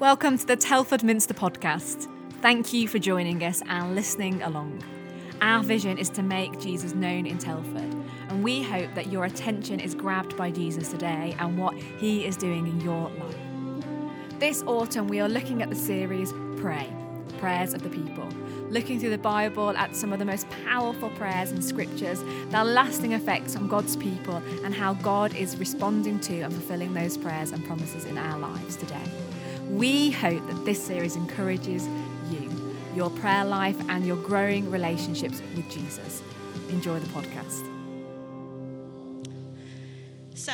Welcome to the Telford Minster podcast. Thank you for joining us and listening along. Our vision is to make Jesus known in Telford, and we hope that your attention is grabbed by Jesus today and what he is doing in your life. This autumn, we are looking at the series Pray Prayers of the People, looking through the Bible at some of the most powerful prayers and scriptures, their lasting effects on God's people, and how God is responding to and fulfilling those prayers and promises in our lives today. We hope that this series encourages you, your prayer life, and your growing relationships with Jesus. Enjoy the podcast. So,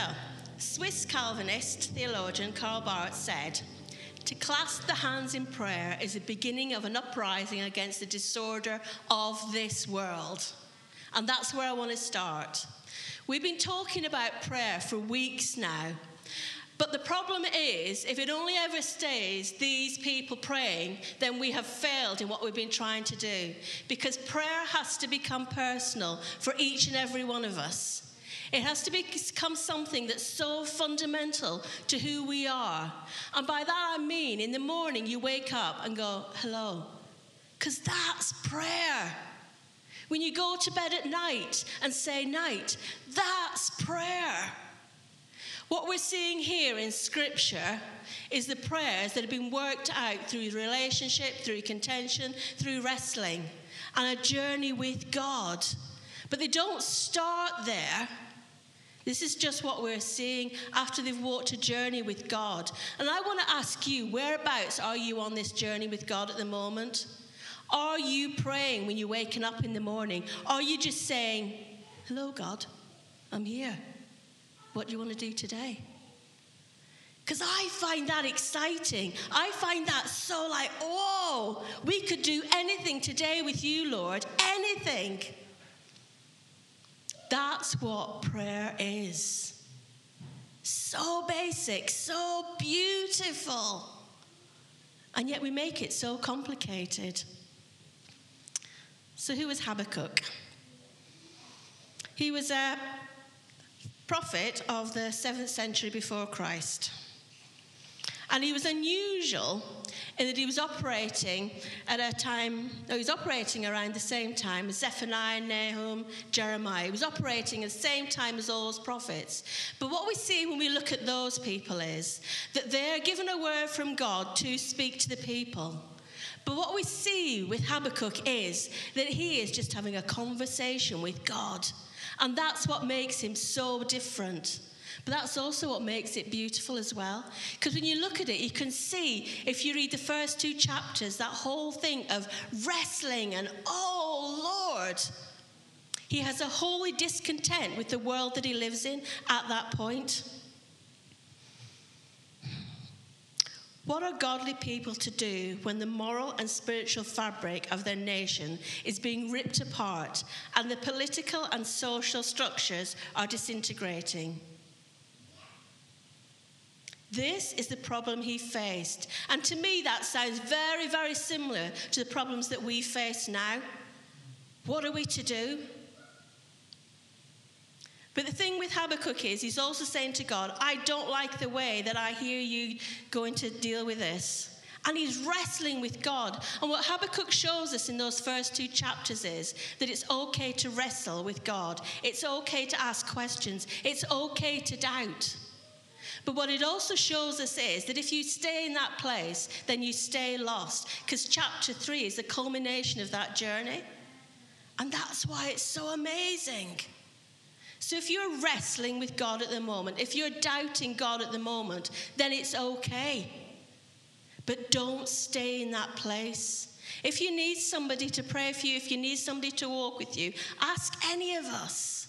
Swiss Calvinist theologian Karl Barth said, to clasp the hands in prayer is the beginning of an uprising against the disorder of this world. And that's where I want to start. We've been talking about prayer for weeks now. But the problem is, if it only ever stays these people praying, then we have failed in what we've been trying to do. Because prayer has to become personal for each and every one of us. It has to become something that's so fundamental to who we are. And by that I mean, in the morning you wake up and go, hello. Because that's prayer. When you go to bed at night and say night, that's prayer. What we're seeing here in Scripture is the prayers that have been worked out through relationship, through contention, through wrestling, and a journey with God. But they don't start there. This is just what we're seeing after they've walked a journey with God. And I want to ask you, whereabouts are you on this journey with God at the moment? Are you praying when you're waking up in the morning? Are you just saying, Hello, God, I'm here? What do you want to do today? Because I find that exciting. I find that so like, oh, we could do anything today with you, Lord. Anything. That's what prayer is. So basic, so beautiful. And yet we make it so complicated. So, who was Habakkuk? He was a prophet of the 7th century before Christ. And he was unusual in that he was operating at a time, he was operating around the same time as Zephaniah, Nahum, Jeremiah. He was operating at the same time as all those prophets. But what we see when we look at those people is that they're given a word from God to speak to the people. But what we see with Habakkuk is that he is just having a conversation with God. And that's what makes him so different. But that's also what makes it beautiful as well. Because when you look at it, you can see, if you read the first two chapters, that whole thing of wrestling and, oh Lord. He has a holy discontent with the world that he lives in at that point. What are godly people to do when the moral and spiritual fabric of their nation is being ripped apart and the political and social structures are disintegrating? This is the problem he faced. And to me, that sounds very, very similar to the problems that we face now. What are we to do? But the thing with Habakkuk is, he's also saying to God, I don't like the way that I hear you going to deal with this. And he's wrestling with God. And what Habakkuk shows us in those first two chapters is that it's okay to wrestle with God, it's okay to ask questions, it's okay to doubt. But what it also shows us is that if you stay in that place, then you stay lost. Because chapter three is the culmination of that journey. And that's why it's so amazing. So if you're wrestling with God at the moment, if you're doubting God at the moment, then it's okay. But don't stay in that place. If you need somebody to pray for you, if you need somebody to walk with you, ask any of us.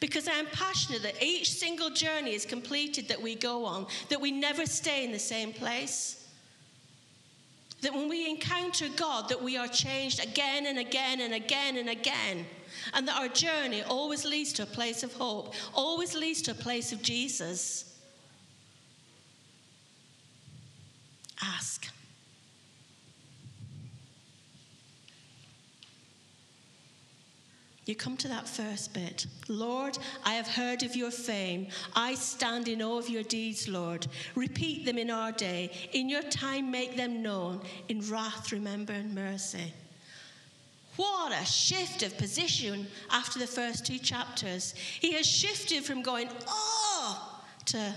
Because I'm passionate that each single journey is completed that we go on, that we never stay in the same place. That when we encounter God, that we are changed again and again and again and again and that our journey always leads to a place of hope, always leads to a place of Jesus. Ask. You come to that first bit. Lord, I have heard of your fame. I stand in awe of your deeds, Lord. Repeat them in our day. In your time, make them known. In wrath, remember and mercy. What a shift of position after the first two chapters. He has shifted from going, oh, to,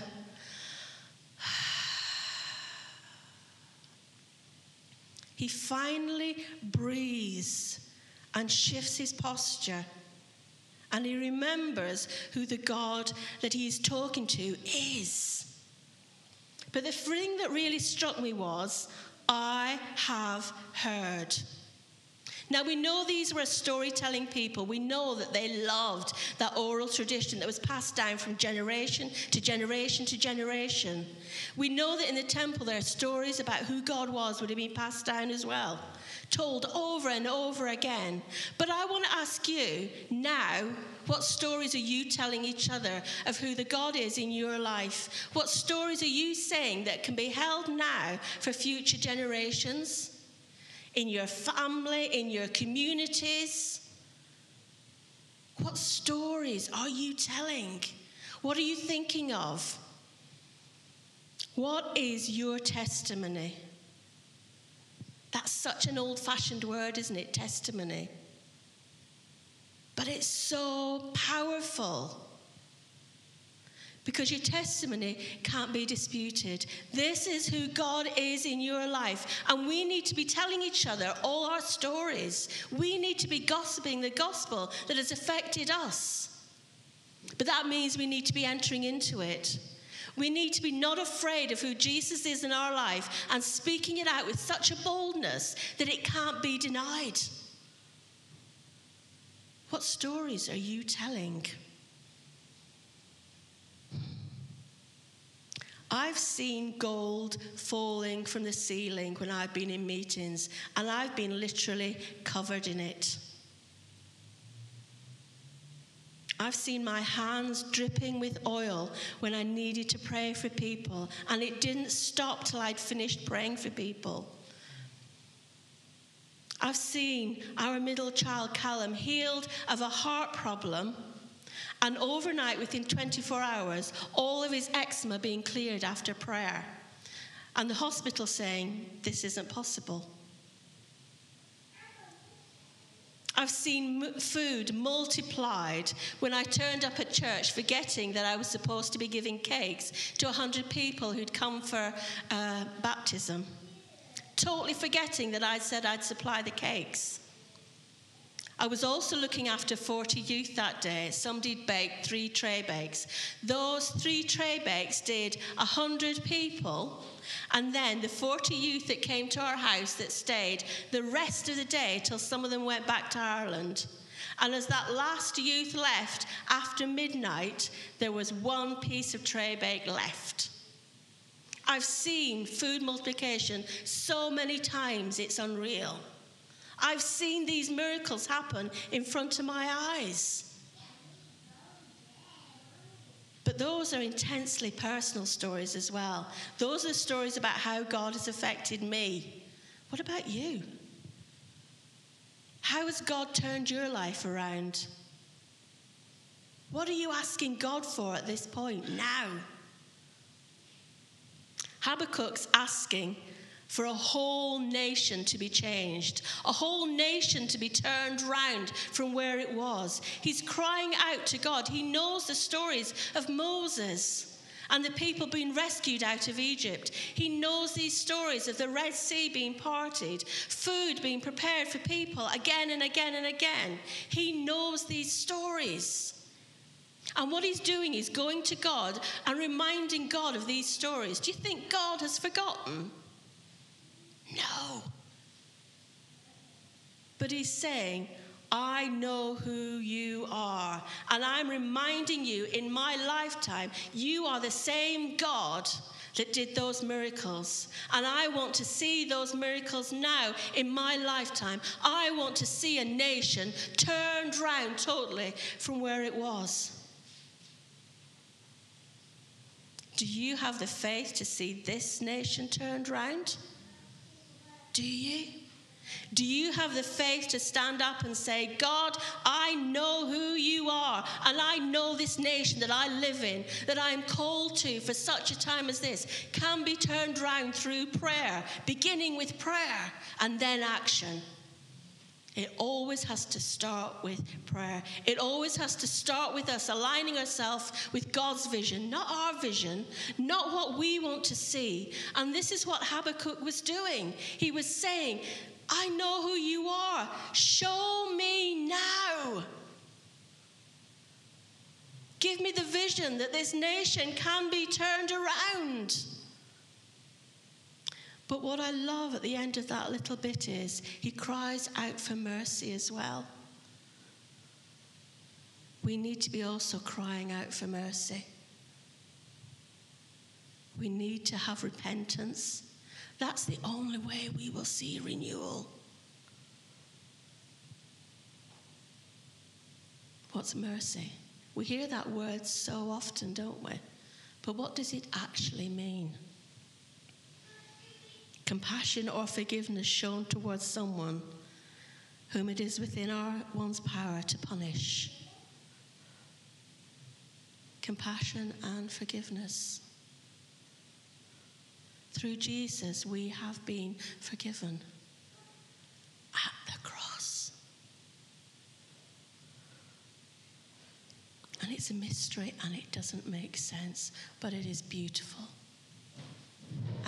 he finally breathes and shifts his posture. And he remembers who the God that he's talking to is. But the thing that really struck me was, I have heard. Now, we know these were storytelling people. We know that they loved that oral tradition that was passed down from generation to generation to generation. We know that in the temple, there are stories about who God was would have been passed down as well, told over and over again. But I want to ask you now what stories are you telling each other of who the God is in your life? What stories are you saying that can be held now for future generations? In your family, in your communities? What stories are you telling? What are you thinking of? What is your testimony? That's such an old fashioned word, isn't it? Testimony. But it's so powerful because your testimony can't be disputed. This is who God is in your life. And we need to be telling each other all our stories. We need to be gossiping the gospel that has affected us. But that means we need to be entering into it. We need to be not afraid of who Jesus is in our life and speaking it out with such a boldness that it can't be denied. What stories are you telling? I've seen gold falling from the ceiling when I've been in meetings, and I've been literally covered in it. I've seen my hands dripping with oil when I needed to pray for people, and it didn't stop till I'd finished praying for people. I've seen our middle child, Callum, healed of a heart problem and overnight, within 24 hours, all of his eczema being cleared after prayer. And the hospital saying, This isn't possible. I've seen food multiplied when I turned up at church forgetting that I was supposed to be giving cakes to 100 people who'd come for uh, baptism. Totally forgetting that I'd said I'd supply the cakes. I was also looking after 40 youth that day. Somebody baked three tray bakes. Those three tray bakes did 100 people. And then the 40 youth that came to our house that stayed the rest of the day till some of them went back to Ireland. And as that last youth left after midnight, there was one piece of tray bake left. I've seen food multiplication so many times, it's unreal. I've seen these miracles happen in front of my eyes. But those are intensely personal stories as well. Those are stories about how God has affected me. What about you? How has God turned your life around? What are you asking God for at this point now? Habakkuk's asking for a whole nation to be changed, a whole nation to be turned round from where it was. He's crying out to God. He knows the stories of Moses and the people being rescued out of Egypt. He knows these stories of the Red Sea being parted, food being prepared for people again and again and again. He knows these stories. And what he's doing is going to God and reminding God of these stories. Do you think God has forgotten? No. But he's saying, I know who you are. And I'm reminding you in my lifetime, you are the same God that did those miracles. And I want to see those miracles now in my lifetime. I want to see a nation turned round totally from where it was. Do you have the faith to see this nation turned round? Do you? Do you have the faith to stand up and say, God, I know who you are, and I know this nation that I live in, that I am called to for such a time as this, can be turned round through prayer, beginning with prayer and then action? It always has to start with prayer. It always has to start with us aligning ourselves with God's vision, not our vision, not what we want to see. And this is what Habakkuk was doing. He was saying, I know who you are. Show me now. Give me the vision that this nation can be turned around. But what I love at the end of that little bit is he cries out for mercy as well. We need to be also crying out for mercy. We need to have repentance. That's the only way we will see renewal. What's mercy? We hear that word so often, don't we? But what does it actually mean? Compassion or forgiveness shown towards someone whom it is within our one's power to punish. Compassion and forgiveness. Through Jesus, we have been forgiven at the cross. And it's a mystery and it doesn't make sense, but it is beautiful.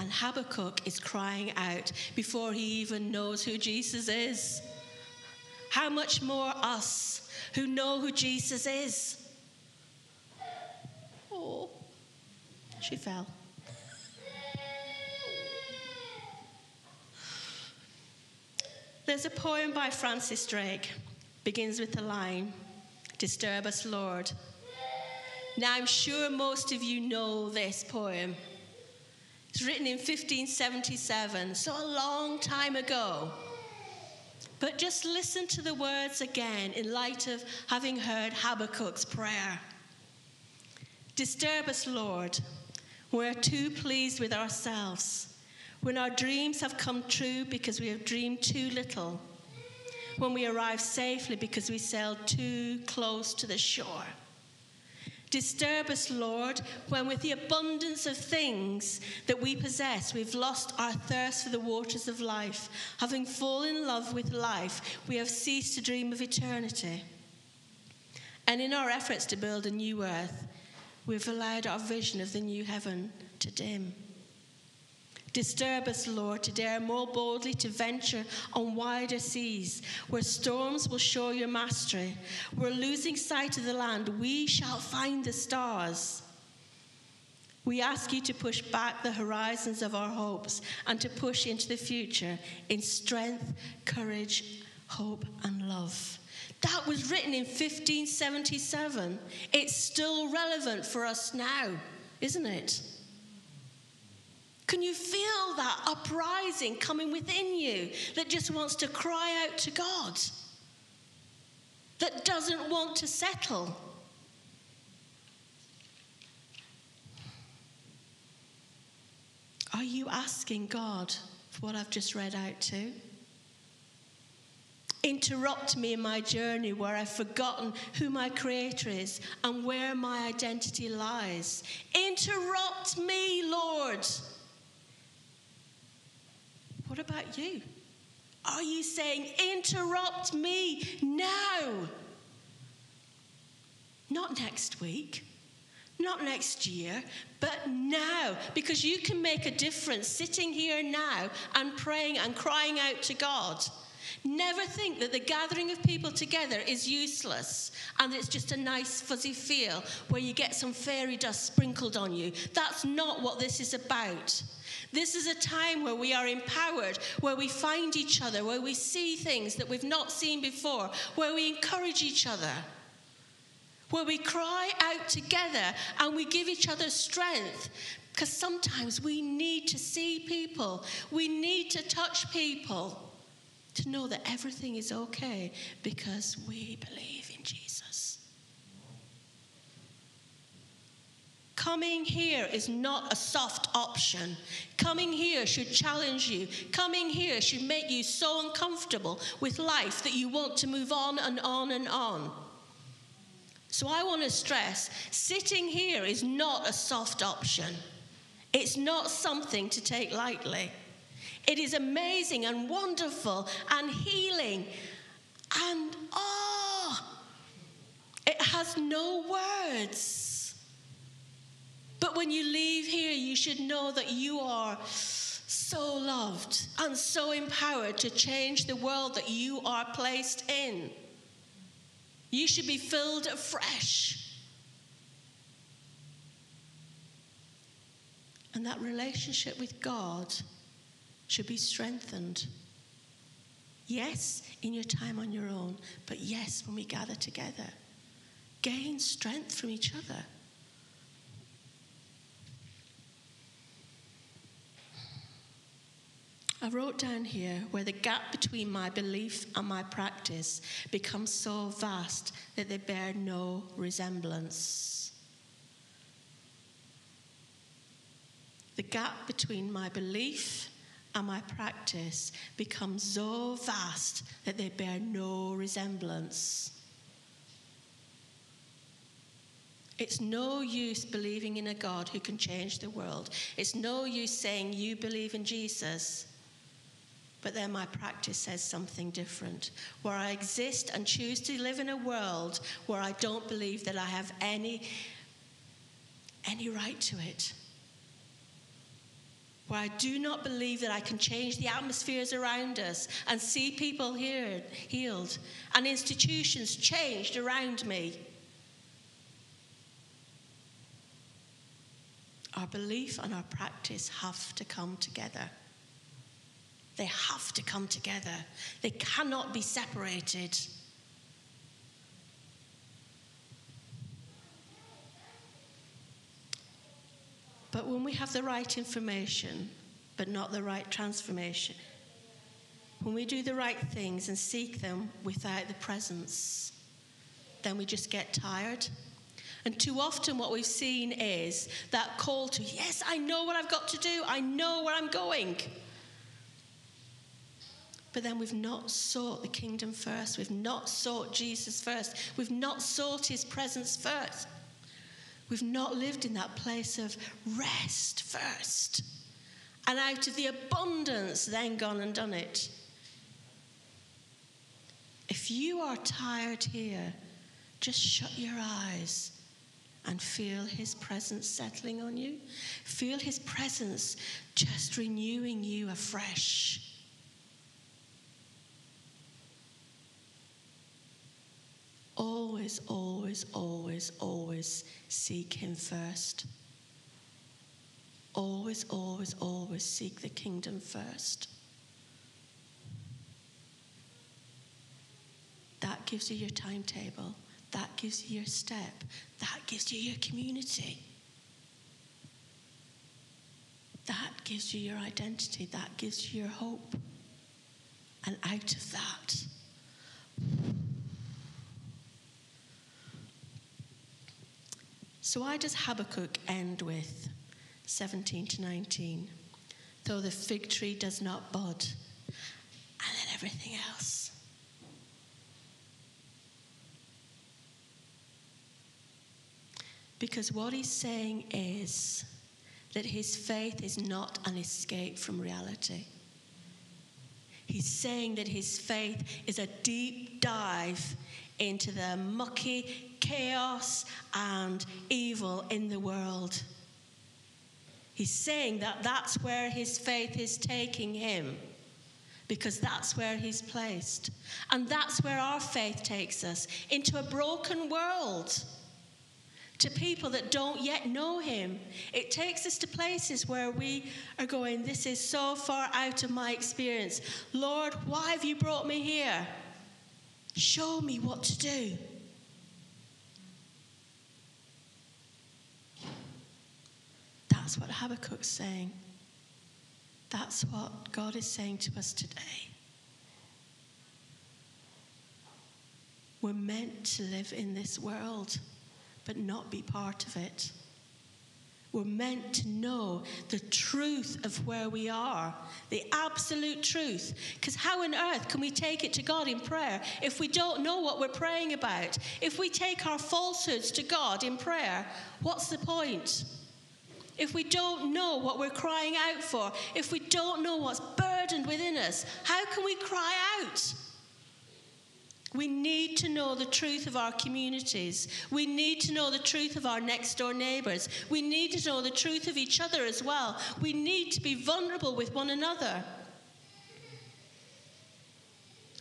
And Habakkuk is crying out before he even knows who Jesus is. How much more us who know who Jesus is? Oh, she fell. There's a poem by Francis Drake, begins with the line, Disturb us, Lord. Now, I'm sure most of you know this poem. It's written in 1577, so a long time ago. But just listen to the words again in light of having heard Habakkuk's prayer. Disturb us, Lord. We're too pleased with ourselves. When our dreams have come true because we have dreamed too little. When we arrive safely because we sailed too close to the shore. Disturb us, Lord, when with the abundance of things that we possess, we've lost our thirst for the waters of life. Having fallen in love with life, we have ceased to dream of eternity. And in our efforts to build a new earth, we've allowed our vision of the new heaven to dim. Disturb us, Lord, to dare more boldly to venture on wider seas, where storms will show your mastery. Where losing sight of the land, we shall find the stars. We ask you to push back the horizons of our hopes and to push into the future in strength, courage, hope, and love. That was written in 1577. It's still relevant for us now, isn't it? Can you feel that uprising coming within you that just wants to cry out to God? That doesn't want to settle? Are you asking God for what I've just read out to? Interrupt me in my journey where I've forgotten who my Creator is and where my identity lies. Interrupt me, Lord. What about you? Are you saying, interrupt me now? Not next week, not next year, but now, because you can make a difference sitting here now and praying and crying out to God. Never think that the gathering of people together is useless and it's just a nice fuzzy feel where you get some fairy dust sprinkled on you. That's not what this is about. This is a time where we are empowered, where we find each other, where we see things that we've not seen before, where we encourage each other, where we cry out together and we give each other strength. Because sometimes we need to see people, we need to touch people to know that everything is okay because we believe in Jesus. Coming here is not a soft option. Coming here should challenge you. Coming here should make you so uncomfortable with life that you want to move on and on and on. So I want to stress sitting here is not a soft option. It's not something to take lightly. It is amazing and wonderful and healing and oh, it has no words. But when you leave here, you should know that you are so loved and so empowered to change the world that you are placed in. You should be filled afresh. And that relationship with God should be strengthened. Yes, in your time on your own, but yes, when we gather together. Gain strength from each other. I wrote down here where the gap between my belief and my practice becomes so vast that they bear no resemblance. The gap between my belief and my practice becomes so vast that they bear no resemblance. It's no use believing in a God who can change the world. It's no use saying you believe in Jesus, but then my practice says something different. Where I exist and choose to live in a world where I don't believe that I have any, any right to it where I do not believe that I can change the atmospheres around us and see people here, healed and institutions changed around me. Our belief and our practice have to come together. They have to come together. They cannot be separated. But when we have the right information, but not the right transformation, when we do the right things and seek them without the presence, then we just get tired. And too often, what we've seen is that call to, yes, I know what I've got to do, I know where I'm going. But then we've not sought the kingdom first, we've not sought Jesus first, we've not sought his presence first. We've not lived in that place of rest first. And out of the abundance, then gone and done it. If you are tired here, just shut your eyes and feel His presence settling on you. Feel His presence just renewing you afresh. Always, always, always, always seek Him first. Always, always, always seek the kingdom first. That gives you your timetable. That gives you your step. That gives you your community. That gives you your identity. That gives you your hope. And out of that, So, why does Habakkuk end with 17 to 19? Though the fig tree does not bud, and then everything else. Because what he's saying is that his faith is not an escape from reality. He's saying that his faith is a deep dive into the mucky chaos and evil in the world. He's saying that that's where his faith is taking him because that's where he's placed. And that's where our faith takes us into a broken world. To people that don't yet know him. It takes us to places where we are going, This is so far out of my experience. Lord, why have you brought me here? Show me what to do. That's what Habakkuk's saying. That's what God is saying to us today. We're meant to live in this world, but not be part of it. We're meant to know the truth of where we are, the absolute truth. Because how on earth can we take it to God in prayer if we don't know what we're praying about? If we take our falsehoods to God in prayer, what's the point? If we don't know what we're crying out for, if we don't know what's burdened within us, how can we cry out? We need to know the truth of our communities. We need to know the truth of our next door neighbours. We need to know the truth of each other as well. We need to be vulnerable with one another.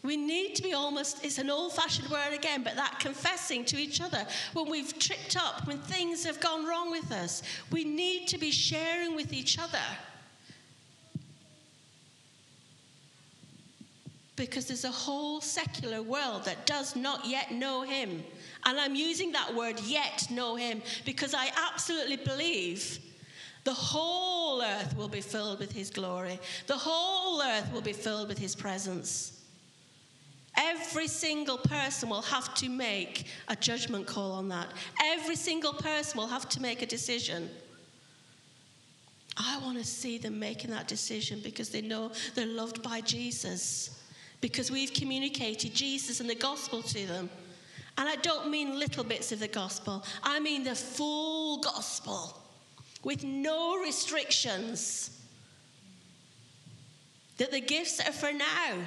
We need to be almost, it's an old fashioned word again, but that confessing to each other when we've tripped up, when things have gone wrong with us. We need to be sharing with each other. because there's a whole secular world that does not yet know him. And I'm using that word yet know him because I absolutely believe the whole earth will be filled with his glory, the whole earth will be filled with his presence. Every single person will have to make a judgment call on that. Every single person will have to make a decision. I want to see them making that decision because they know they're loved by Jesus because we've communicated Jesus and the gospel to them. And I don't mean little bits of the gospel, I mean the full gospel with no restrictions. That the gifts are for now.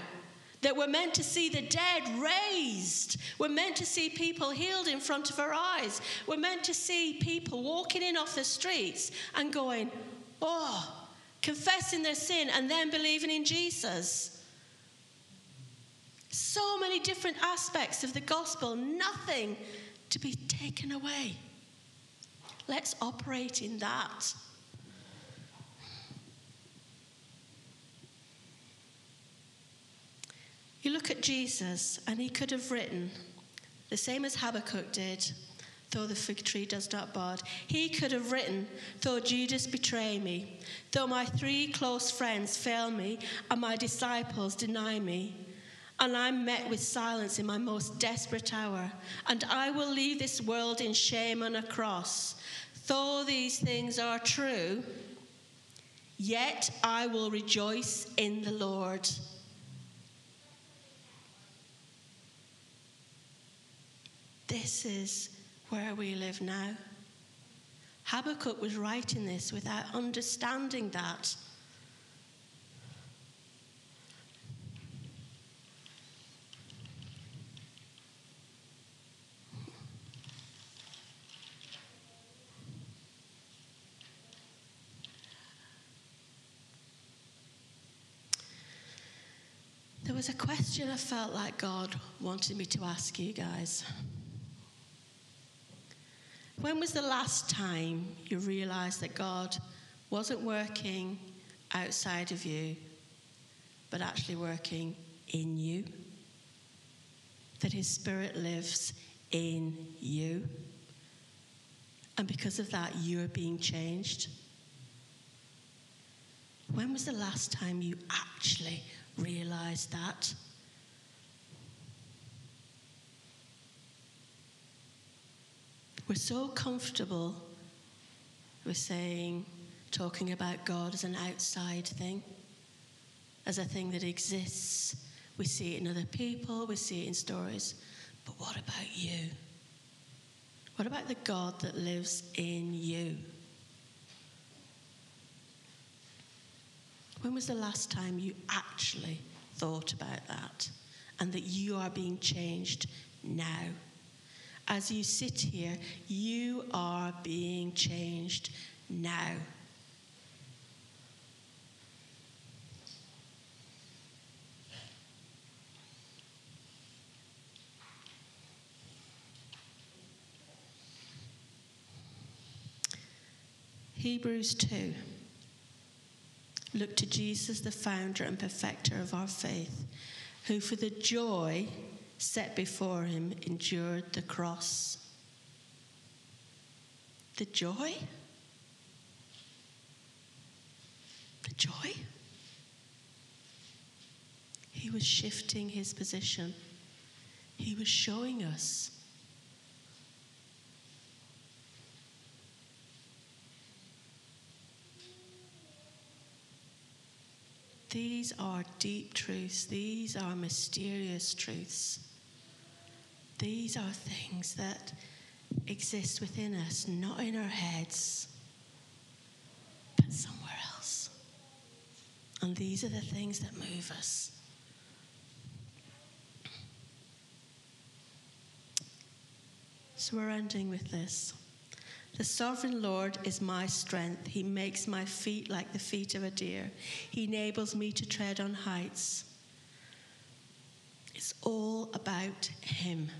That we're meant to see the dead raised. We're meant to see people healed in front of our eyes. We're meant to see people walking in off the streets and going, oh, confessing their sin and then believing in Jesus. So many different aspects of the gospel, nothing to be taken away. Let's operate in that. You look at Jesus, and he could have written, the same as Habakkuk did, though the fig tree does not bud. He could have written, though Judas betray me, though my three close friends fail me, and my disciples deny me and I'm met with silence in my most desperate hour, and I will leave this world in shame on a cross. Though these things are true, yet I will rejoice in the Lord. This is where we live now. Habakkuk was writing this without understanding that. There was a question I felt like God wanted me to ask you guys. When was the last time you realized that God wasn't working outside of you, but actually working in you? That His Spirit lives in you? And because of that, you're being changed? When was the last time you actually realized that. We're so comfortable with saying, talking about God as an outside thing, as a thing that exists. We see it in other people, we see it in stories. But what about you? What about the God that lives in you? When was the last time you actually thought about that and that you are being changed now? As you sit here, you are being changed now. Hebrews 2. Look to Jesus, the founder and perfecter of our faith, who for the joy set before him endured the cross. The joy? The joy? He was shifting his position. He was showing us. These are deep truths, these are mysterious truths. These are things that exist within us, not in our heads, but somewhere else. And these are the things that move us. So we're ending with this. The sovereign Lord is my strength. He makes my feet like the feet of a deer. He enables me to tread on heights. It's all about Him.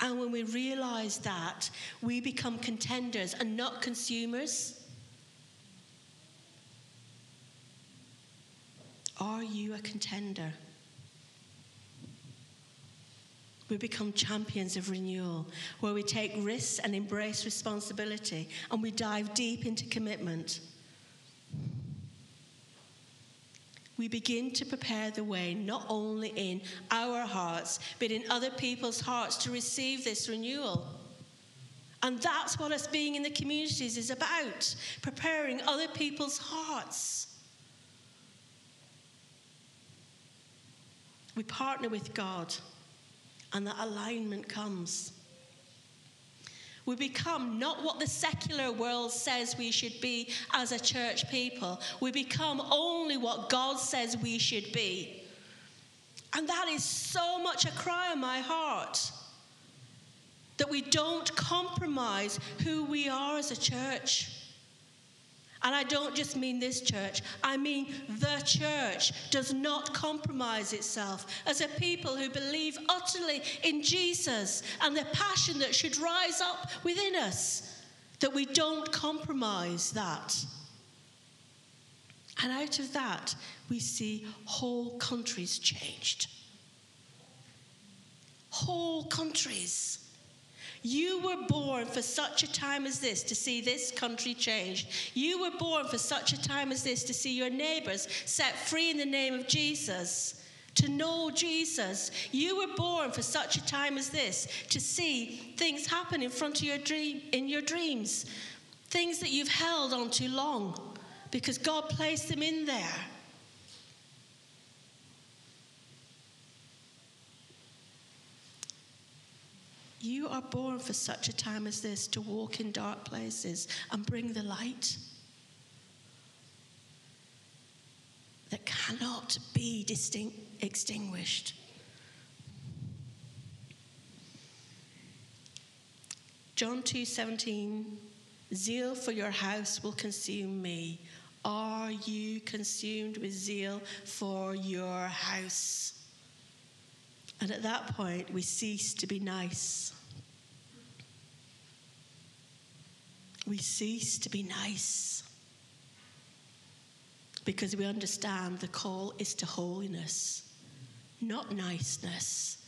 And when we realize that, we become contenders and not consumers. Are you a contender? We become champions of renewal, where we take risks and embrace responsibility, and we dive deep into commitment. We begin to prepare the way not only in our hearts, but in other people's hearts to receive this renewal. And that's what us being in the communities is about preparing other people's hearts. We partner with God and that alignment comes. We become not what the secular world says we should be as a church people. We become only what God says we should be. And that is so much a cry in my heart that we don't compromise who we are as a church. And I don't just mean this church, I mean the church does not compromise itself as a people who believe utterly in Jesus and the passion that should rise up within us, that we don't compromise that. And out of that, we see whole countries changed. Whole countries. You were born for such a time as this to see this country changed. You were born for such a time as this to see your neighbors set free in the name of Jesus to know Jesus. You were born for such a time as this to see things happen in front of your dream in your dreams. Things that you've held on too long because God placed them in there. You are born for such a time as this to walk in dark places and bring the light that cannot be distinct, extinguished. John 2:17 Zeal for your house will consume me. Are you consumed with zeal for your house? And at that point, we cease to be nice. We cease to be nice because we understand the call is to holiness, not niceness,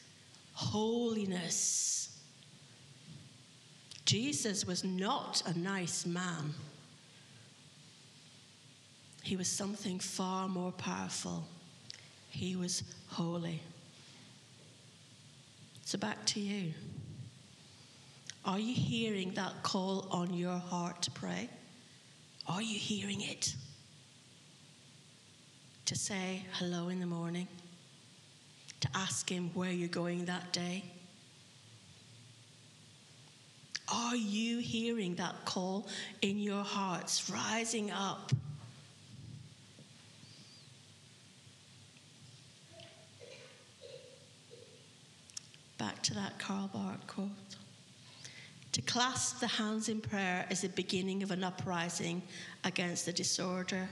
holiness. Jesus was not a nice man. He was something far more powerful. He was holy. So back to you. Are you hearing that call on your heart to pray? Are you hearing it? To say hello in the morning? To ask Him where you're going that day? Are you hearing that call in your hearts rising up? Back to that Karl Barth quote. To clasp the hands in prayer is the beginning of an uprising against the disorder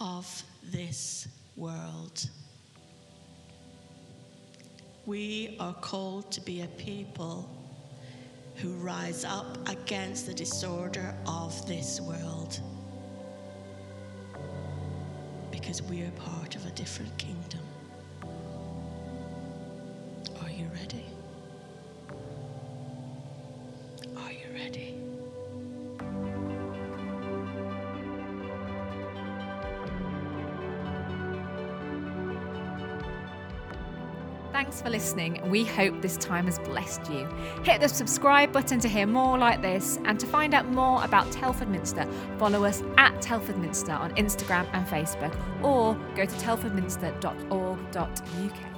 of this world. We are called to be a people who rise up against the disorder of this world because we are part of a different kingdom. Are you ready? For listening. We hope this time has blessed you. Hit the subscribe button to hear more like this and to find out more about Telford Minster, follow us at Telford Minster on Instagram and Facebook or go to telfordminster.org.uk.